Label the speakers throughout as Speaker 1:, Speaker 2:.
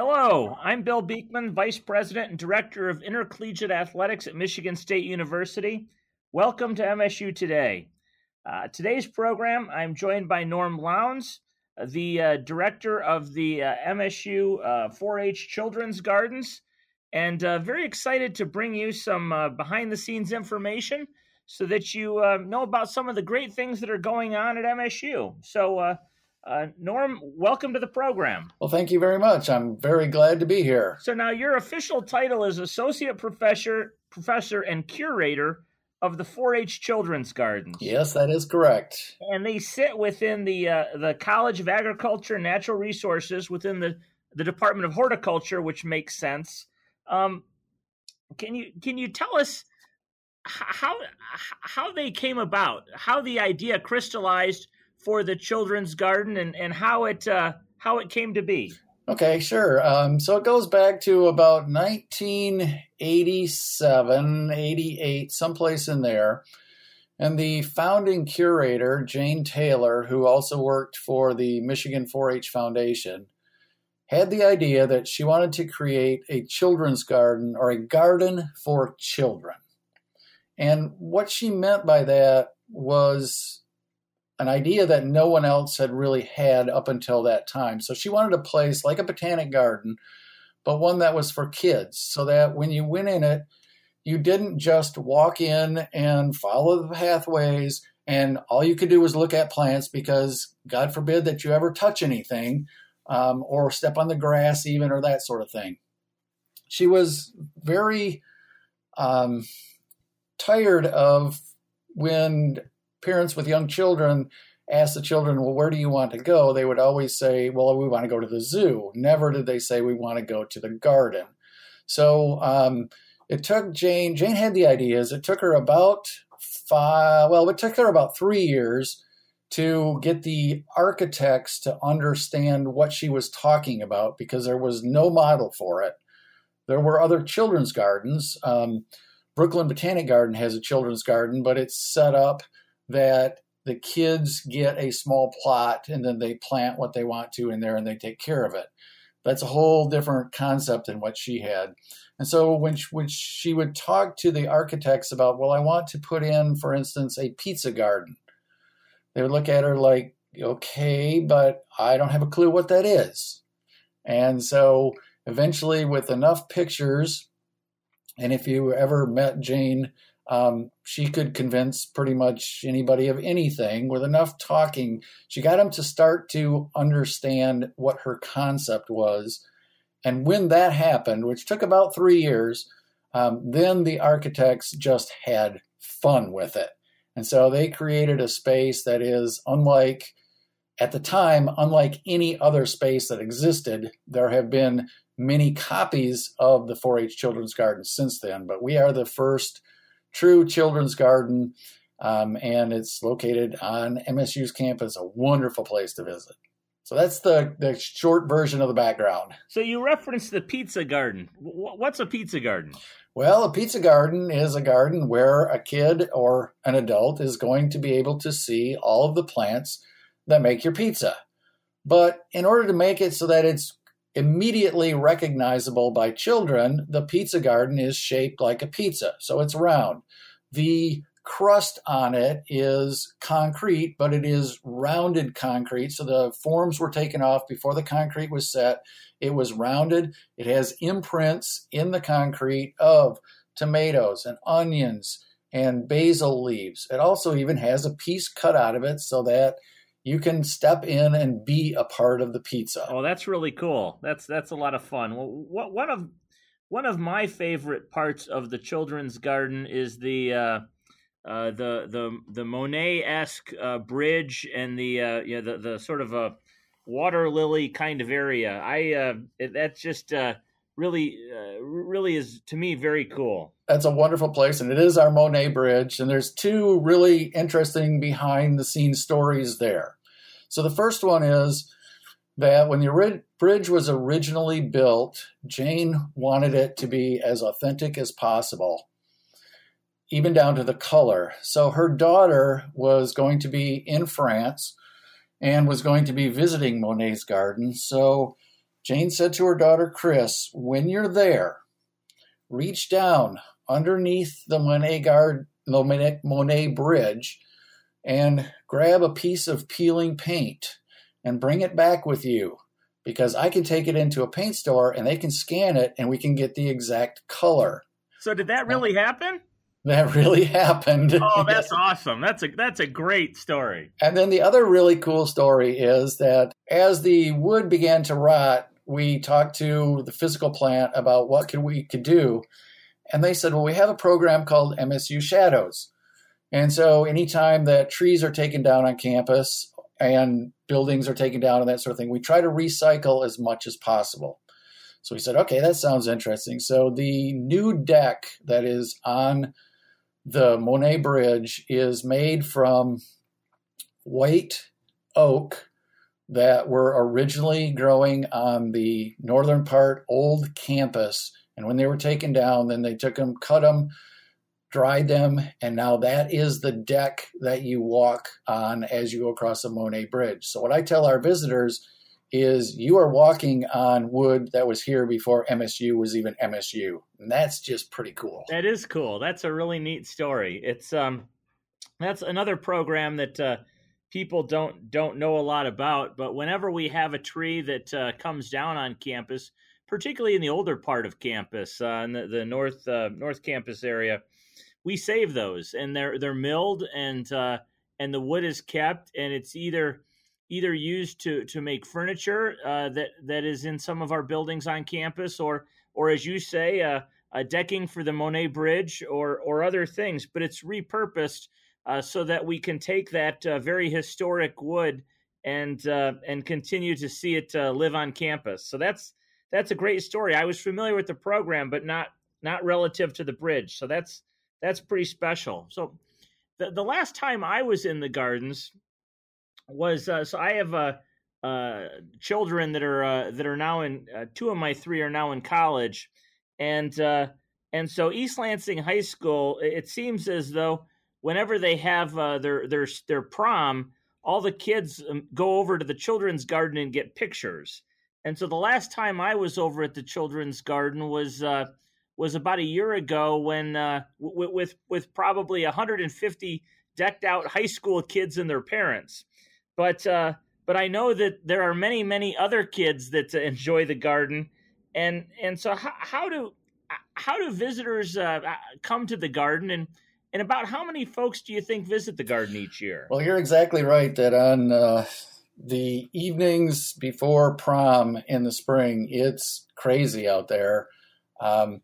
Speaker 1: Hello, I'm Bill Beekman, Vice President and Director of Intercollegiate Athletics at Michigan State University. Welcome to MSU Today. Uh, today's program, I'm joined by Norm Lowndes, the uh, Director of the uh, MSU 4 H Children's Gardens, and uh, very excited to bring you some uh, behind the scenes information so that you uh, know about some of the great things that are going on at MSU. So, uh, Norm, welcome to the program.
Speaker 2: Well, thank you very much. I'm very glad to be here.
Speaker 1: So now your official title is associate professor, professor and curator of the 4-H Children's Gardens.
Speaker 2: Yes, that is correct.
Speaker 1: And they sit within the uh, the College of Agriculture and Natural Resources within the the Department of Horticulture, which makes sense. Um, can you can you tell us how how they came about, how the idea crystallized for the children's garden, and and how it uh, how it came to be?
Speaker 2: Okay, sure. Um, so it goes back to about 1987, 88, someplace in there. And the founding curator, Jane Taylor, who also worked for the Michigan 4 H Foundation, had the idea that she wanted to create a children's garden or a garden for children. And what she meant by that was an idea that no one else had really had up until that time. So she wanted a place like a botanic garden, but one that was for kids, so that when you went in it, you didn't just walk in and follow the pathways and all you could do was look at plants because God forbid that you ever touch anything um, or step on the grass, even, or that sort of thing. She was very um, tired of when parents with young children ask the children, well, where do you want to go? They would always say, well, we want to go to the zoo. Never did they say, we want to go to the garden. So um, it took Jane, Jane had the ideas. It took her about five, well, it took her about three years to get the architects to understand what she was talking about because there was no model for it. There were other children's gardens. Um, Brooklyn Botanic Garden has a children's garden, but it's set up that the kids get a small plot and then they plant what they want to in there and they take care of it. That's a whole different concept than what she had. And so when she, when she would talk to the architects about, well, I want to put in, for instance, a pizza garden, they would look at her like, okay, but I don't have a clue what that is. And so eventually, with enough pictures, and if you ever met Jane, um, she could convince pretty much anybody of anything with enough talking. She got them to start to understand what her concept was. And when that happened, which took about three years, um, then the architects just had fun with it. And so they created a space that is unlike, at the time, unlike any other space that existed. There have been many copies of the 4 H Children's Garden since then, but we are the first true children's garden, um, and it's located on MSU's campus, a wonderful place to visit. So that's the, the short version of the background.
Speaker 1: So you referenced the pizza garden. What's a pizza garden?
Speaker 2: Well, a pizza garden is a garden where a kid or an adult is going to be able to see all of the plants that make your pizza. But in order to make it so that it's immediately recognizable by children, the pizza garden is shaped like a pizza, so it's round. The crust on it is concrete, but it is rounded concrete. So the forms were taken off before the concrete was set. It was rounded. It has imprints in the concrete of tomatoes and onions and basil leaves. It also even has a piece cut out of it so that you can step in and be a part of the pizza.
Speaker 1: Oh, that's really cool. That's that's a lot of fun. Well, what, one of one of my favorite parts of the children's garden is the uh, uh, the the the Monet esque uh, bridge and the uh, you know, the the sort of a water lily kind of area. I uh, it, that's just uh, really uh, really is to me very cool.
Speaker 2: That's a wonderful place, and it is our Monet Bridge. And there's two really interesting behind the scenes stories there. So the first one is that when the bridge was originally built, Jane wanted it to be as authentic as possible, even down to the color. So her daughter was going to be in France and was going to be visiting Monet's garden. So Jane said to her daughter Chris, when you're there, reach down underneath the Monet, Guard, the Monet Bridge and grab a piece of peeling paint and bring it back with you because I can take it into a paint store and they can scan it and we can get the exact color.
Speaker 1: So did that really happen?
Speaker 2: That really happened.
Speaker 1: Oh, that's awesome. That's a that's a great story.
Speaker 2: And then the other really cool story is that as the wood began to rot, we talked to the physical plant about what could we could do. And they said, "Well, we have a program called MSU Shadows." And so anytime that trees are taken down on campus and buildings are taken down and that sort of thing, we try to recycle as much as possible. So we said, okay, that sounds interesting. So the new deck that is on the Monet Bridge is made from white oak that were originally growing on the northern part old campus. And when they were taken down, then they took them, cut them, dried them, and now that is the deck that you walk on as you go across the Monet Bridge. So, what I tell our visitors is you are walking on wood that was here before MSU was even MSU. And that's just pretty cool.
Speaker 1: That is cool. That's a really neat story. It's um that's another program that uh people don't don't know a lot about, but whenever we have a tree that uh, comes down on campus, particularly in the older part of campus, uh, in the, the north uh, north campus area, we save those and they're they're milled and uh, and the wood is kept and it's either either used to to make furniture uh, that that is in some of our buildings on campus or or as you say uh, a decking for the Monet Bridge or or other things but it's repurposed uh, so that we can take that uh, very historic wood and uh, and continue to see it live on campus. So that's that's a great story. I was familiar with the program but not not relative to the bridge. So that's that's pretty special. So the the last time I was in the gardens was uh, so I have uh, uh, children that are uh, that are now in uh, two of my three are now in college, and uh, and so East Lansing High School. It seems as though whenever they have their their their prom, all the kids um, go over to the children's garden and get pictures. And so the last time I was over at the children's garden was was about a year ago when uh, w- with with probably 150 decked out high school kids and their parents. But uh, but I know that there are many many other kids that uh, enjoy the garden, and and so how, how do how do visitors uh, uh, come to the garden and and about how many folks do you think visit the garden each year?
Speaker 2: Well, you're exactly right that on uh, the evenings before prom in the spring, it's crazy out there. Um,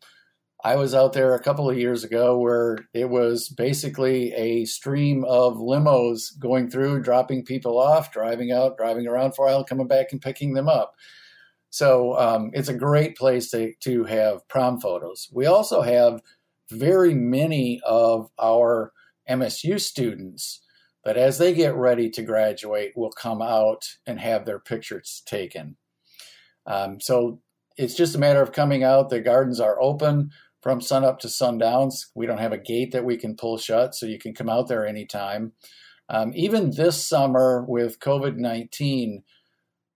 Speaker 2: I was out there a couple of years ago where it was basically a stream of limos going through, dropping people off, driving out, driving around for a while, coming back and picking them up. So um, it's a great place to, to have prom photos. We also have very many of our MSU students that as they get ready to graduate will come out and have their pictures taken. Um, so it's just a matter of coming out. The gardens are open from sunup to sundown. We don't have a gate that we can pull shut, so you can come out there anytime. Um, even this summer with COVID 19,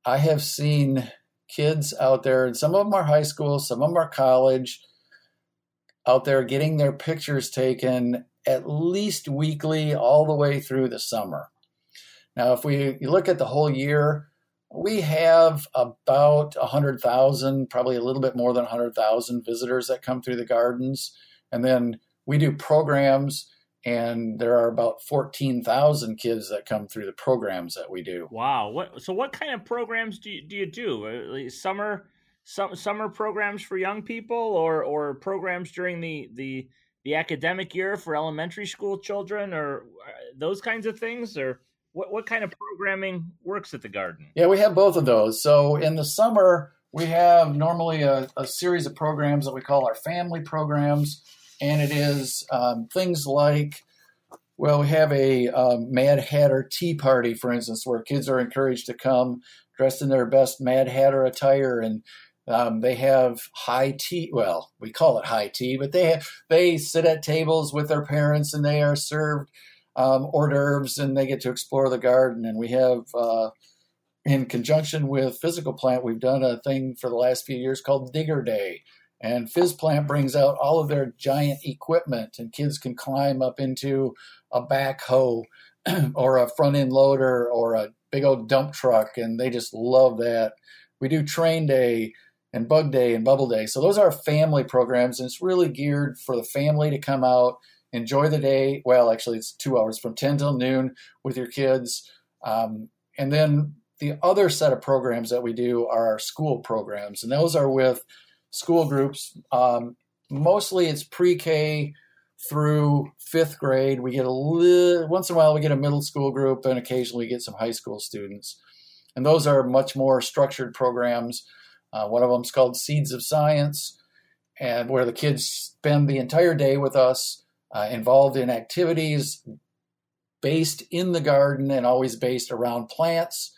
Speaker 2: I have seen kids out there, and some of them are high school, some of them are college, out there getting their pictures taken at least weekly all the way through the summer. Now, if we look at the whole year, we have about 100,000, probably a little bit more than 100,000 visitors that come through the gardens. And then we do programs, and there are about 14,000 kids that come through the programs that we do.
Speaker 1: Wow. What, so, what kind of programs do you do? You do? Uh, summer, some, summer programs for young people or, or programs during the, the, the academic year for elementary school children or uh, those kinds of things? Or what, what kind of programming works at the garden?
Speaker 2: Yeah, we have both of those. So in the summer, we have normally a, a series of programs that we call our family programs, and it is um, things like well, we have a um, Mad Hatter tea party, for instance, where kids are encouraged to come dressed in their best Mad Hatter attire, and um, they have high tea. Well, we call it high tea, but they have, they sit at tables with their parents, and they are served um, hors d'oeuvres and they get to explore the garden. And we have uh, in conjunction with Physical Plant, we've done a thing for the last few years called Digger Day. And Phys Plant brings out all of their giant equipment, and kids can climb up into a backhoe or a front end loader or a big old dump truck, and they just love that. We do Train Day and Bug Day and Bubble Day. So those are family programs, and it's really geared for the family to come out, enjoy the day. Well, actually, it's two hours from 10 till noon with your kids. Um, and then the other set of programs that we do are our school programs, and those are with school groups. Um, mostly it's pre K through fifth grade. We get a little, once in a while, we get a middle school group, and occasionally we get some high school students. And those are much more structured programs. Uh, one of them is called Seeds of Science, and where the kids spend the entire day with us, uh, involved in activities based in the garden and always based around plants.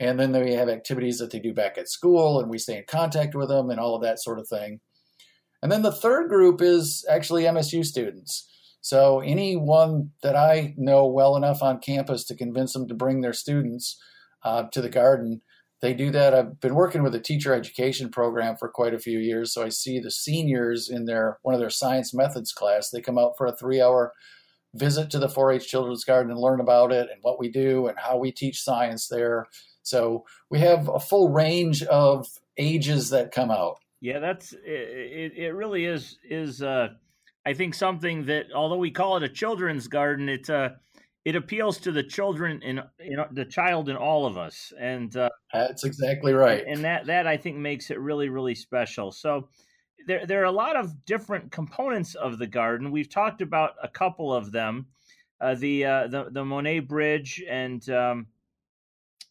Speaker 2: And then we have activities that they do back at school, and we stay in contact with them and all of that sort of thing. And then the third group is actually MSU students. So anyone that I know well enough on campus to convince them to bring their students uh, to the garden, they do that. I've been working with a teacher education program for quite a few years, so I see the seniors in their one of their science methods class. They come out for a three-hour visit to the 4-H Children's Garden and learn about it and what we do and how we teach science there. So we have a full range of ages that come out.
Speaker 1: Yeah, that's it. It really is is uh, I think something that although we call it a children's garden, it's uh it appeals to the children in, in the child in all of us, and uh,
Speaker 2: that's exactly right.
Speaker 1: And that that I think makes it really really special. So there there are a lot of different components of the garden. We've talked about a couple of them, uh, the uh, the the Monet Bridge and um,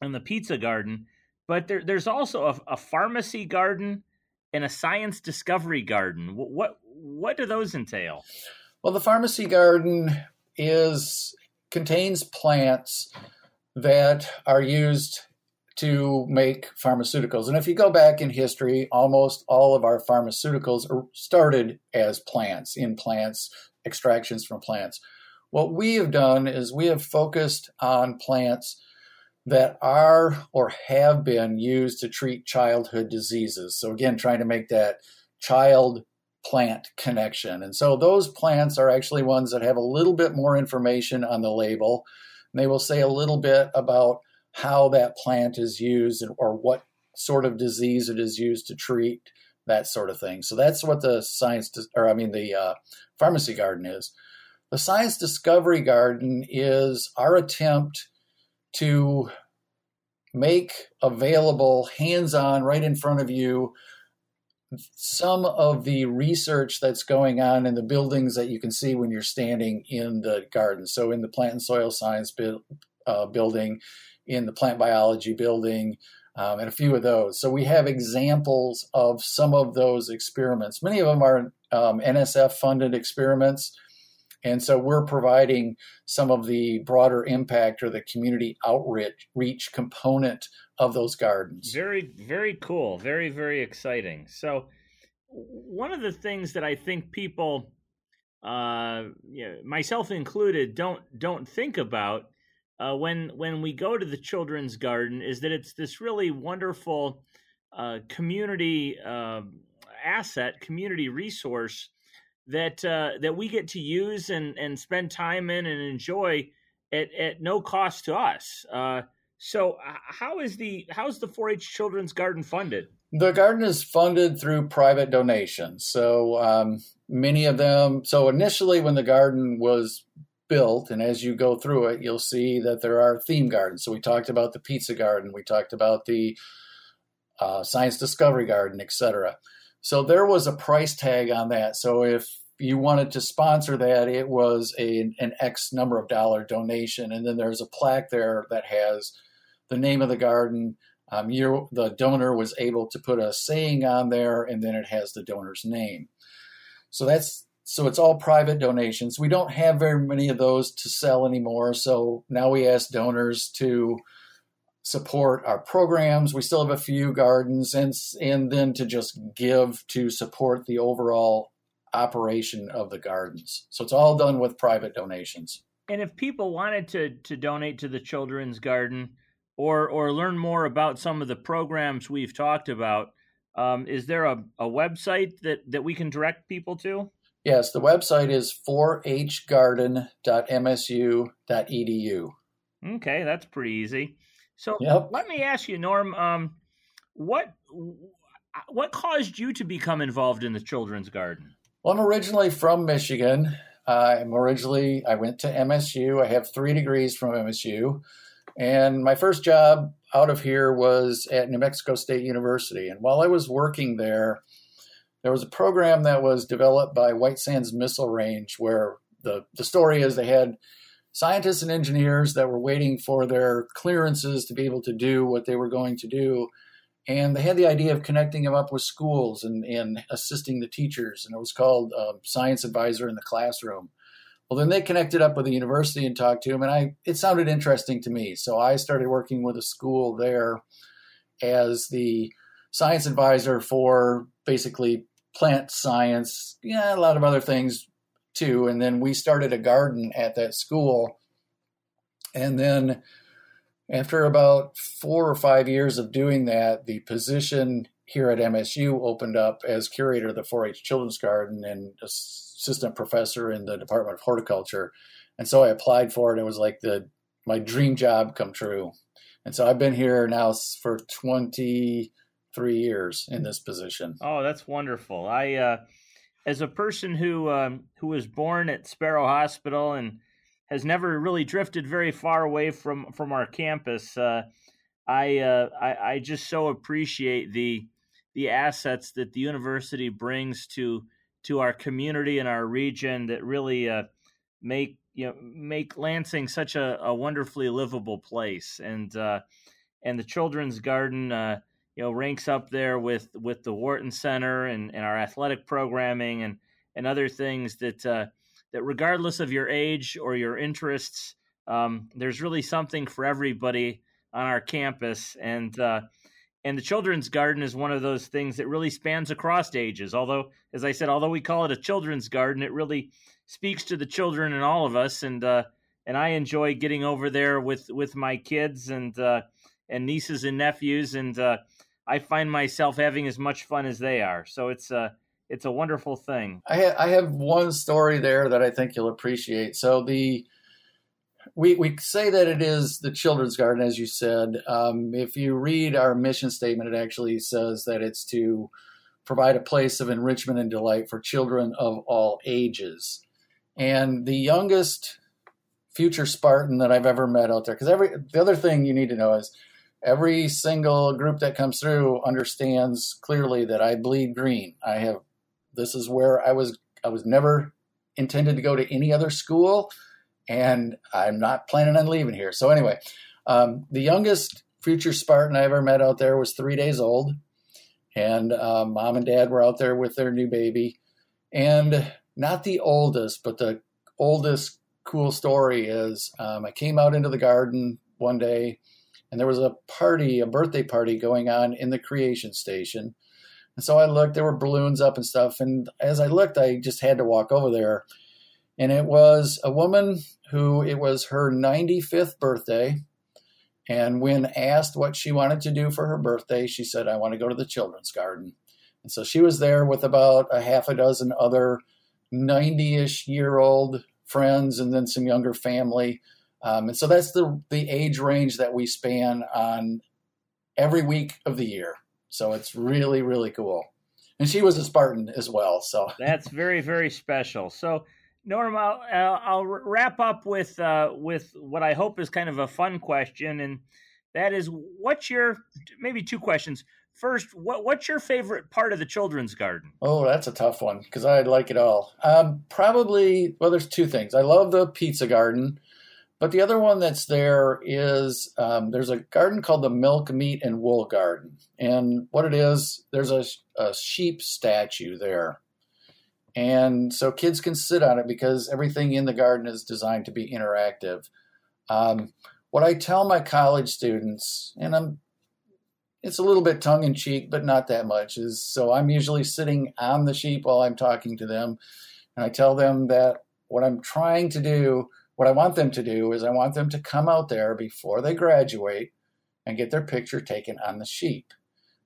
Speaker 1: and the pizza garden, but there, there's also a, a, pharmacy garden and a science discovery garden. What what do those entail?
Speaker 2: Well, the pharmacy garden is contains plants that are used to make pharmaceuticals. And if you go back in history, almost all of our pharmaceuticals started as plants, in plants, extractions from plants. What we have done is we have focused on plants that are or have been used to treat childhood diseases. So, again, trying to make that child plant connection. And so, those plants are actually ones that have a little bit more information on the label. And they will say a little bit about how that plant is used or what sort of disease it is used to treat, that sort of thing. So, that's what the science, or I mean, the uh, pharmacy garden is. The science discovery garden is our attempt to make available hands on right in front of you some of the research that's going on in the buildings that you can see when you're standing in the garden. So, in the plant and soil science bu- uh, building, in the plant biology building, um, and a few of those. So, we have examples of some of those experiments. Many of them are um, NSF funded experiments. And so we're providing some of the broader impact or the community outreach reach component of those gardens.
Speaker 1: Very, very cool. Very, very exciting. So, one of the things that I think people, uh, you know, myself included, don't don't think about uh, when when we go to the children's garden is that it's this really wonderful uh, community uh, asset, community resource that uh, that we get to use and and spend time in and enjoy at at no cost to us. Uh, so how is the how's the 4-H Children's Garden funded?
Speaker 2: The garden is funded through private donations. So um, many of them. So initially, when the garden was built, and as you go through it, you'll see that there are theme gardens. So we talked about the pizza garden, we talked about the uh, science discovery garden, etc. So there was a price tag on that. So if you wanted to sponsor that, it was a, an X number of dollar donation. And then there's a plaque there that has the name of the garden. Um, you, the donor was able to put a saying on there, and then it has the donor's name. So that's so it's all private donations. We don't have very many of those to sell anymore. So now we ask donors to support our programs. We still have a few gardens, and and then to just give to support the overall operation of the gardens. So it's all done with private donations.
Speaker 1: And if people wanted to to donate to the children's garden, or or learn more about some of the programs we've talked about, um, is there a, a website that, that we can direct people to?
Speaker 2: Yes, the website is 4hgarden.msu.edu.
Speaker 1: Okay, that's pretty easy. So
Speaker 2: yep.
Speaker 1: let me ask you, Norm, um, what what caused you to become involved in the children's garden?
Speaker 2: Well, I'm originally from Michigan. Uh, I'm originally I went to MSU. I have three degrees from MSU, and my first job out of here was at New Mexico State University. And while I was working there, there was a program that was developed by White Sands Missile Range, where the the story is they had scientists and engineers that were waiting for their clearances to be able to do what they were going to do. And they had the idea of connecting them up with schools and, and assisting the teachers. And it was called uh, science advisor in the classroom. Well then they connected up with the university and talked to them and i it sounded interesting to me. So i started working with a school there as the science advisor for basically plant science yeah a lot of other things too and then we started a garden at that school and then after about four or five years of doing that, the position here at MSU opened up as curator of the 4 H Children's Garden and assistant professor in the Department of Horticulture. And so I applied for it. It was like the my dream job come true. And so I've been here now for 23 years in this position.
Speaker 1: Oh, that's wonderful. I, uh, as a person who um, who was born at Sparrow Hospital and has never really drifted very far away from from our campus. Uh, I, uh, I, I just so appreciate the the assets that the university brings to to our community and our region that really uh, make you know make Lansing such a, a wonderfully livable place. And uh, and the children's garden uh, you know ranks up there with with the Wharton Center and, and our athletic programming and and other things that uh, that regardless of your age or your interests, um, there's really something for everybody on our campus. And uh, and the children's garden is one of those things that really spans across ages. Although, as I said, although we call it a children's garden, it really speaks to the children and all of us. And uh, and I enjoy getting over there with with my kids and uh, and nieces and nephews, and uh, I find myself having as much fun as they are. So it's a it's a wonderful thing.
Speaker 2: I, ha- I have one story there that I think you'll appreciate. So the we we say that it is the children's garden, as you said. Um, if you read our mission statement, it actually says that it's to provide a place of enrichment and delight for children of all ages. And the youngest future Spartan that I've ever met out there, because every the other thing you need to know is every single group that comes through understands clearly that I bleed green. I have this is where I was I was never intended to go to any other school, and I'm not planning on leaving here. So anyway, um, the youngest future Spartan I ever met out there was three days old, and um, mom and dad were out there with their new baby, and not the oldest, but the oldest cool story is um, I came out into the garden one day, and there was a party, a birthday party going on in the creation station and so I looked, there were balloons up and stuff. And as I looked, I just had to walk over there. And it was a woman who it was her 95th birthday. And when asked what she wanted to do for her birthday, she said, I want to go to the children's garden. And so she was there with about a half a dozen other 90 ish year old friends and then some younger family. Um, and so that's the, the age range that we span on every week of the year. So it's really, really cool. And she was a Spartan as well. So
Speaker 1: that's very, very special. So, Norm, I'll, I'll wrap up with uh, with what I hope is kind of a fun question, and that is, what's your maybe two questions. First, what what's your favorite part of the children's garden?
Speaker 2: Oh, that's a tough one because I like it all. Um, probably, well, there's two things. I love the pizza garden. But the other one that's there is um, there's a garden called the Milk, Meat, and Wool Garden. And what it is, there's a, a sheep statue there. And so kids can sit on it because everything in the garden is designed to be interactive. Um, what I tell my college students, and I'm it's a little bit tongue in cheek, but not that much, is so I'm usually sitting on the sheep while I'm talking to them. And I tell them that what I'm trying to do what I want them to do is I want them to come out there before they graduate and get their picture taken on the sheep.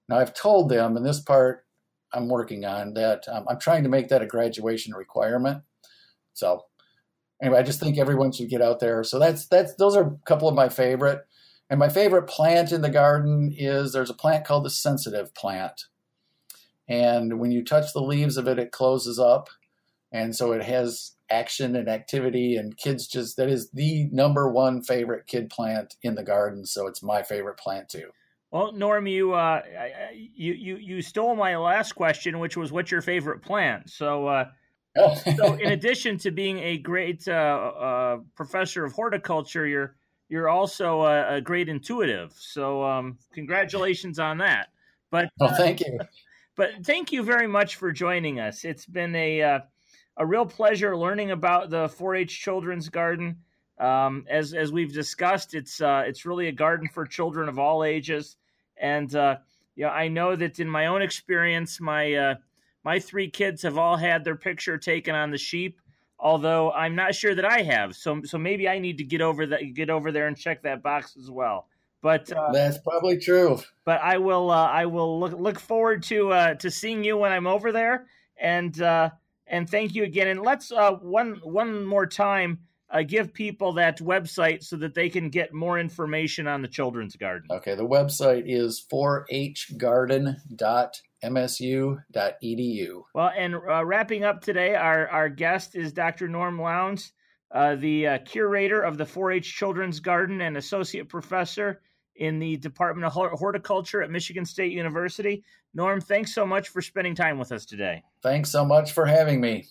Speaker 2: Now, I've told them, and this part I'm working on, that um, I'm trying to make that a graduation requirement. So, anyway, I just think everyone should get out there. So that's that's those are a couple of my favorite. And my favorite plant in the garden is there's a plant called the sensitive plant. And when you touch the leaves of it, it closes up. And so it has action and activity, and kids just that is the number one favorite kid plant in the garden. So it's my favorite plant too.
Speaker 1: Well, Norm, you uh, you you you stole my last question, which was what's your favorite plant? So, uh, so in addition to being a great uh, uh, professor of horticulture, you're you're also a, a great intuitive. So, um, congratulations on that. But
Speaker 2: oh, thank you.
Speaker 1: But thank you very much for joining us. It's been a uh, a real pleasure learning about the 4-H Children's Garden. Um, as as we've discussed, it's uh, it's really a garden for children of all ages, and uh, you know, I know that in my own experience, my uh, my three kids have all had their picture taken on the sheep. Although I'm not sure that I have, so so maybe I need to get over that, get over there and check that box as well. But
Speaker 2: uh, that's probably true.
Speaker 1: But I will uh, I will look look forward to uh, to seeing you when I'm over there, and uh, and thank you again. And let's uh, one one more time uh, give people that website so that they can get more information on the children's garden.
Speaker 2: Okay, the website is 4hgarden.msu.edu.
Speaker 1: Well, and uh, wrapping up today, our, our guest is Dr. Norm Lowndes, uh, the uh, curator of the 4 H Children's Garden and associate professor in the Department of Horticulture at Michigan State University. Norm, thanks so much for spending time with us today.
Speaker 2: Thanks so much for having me.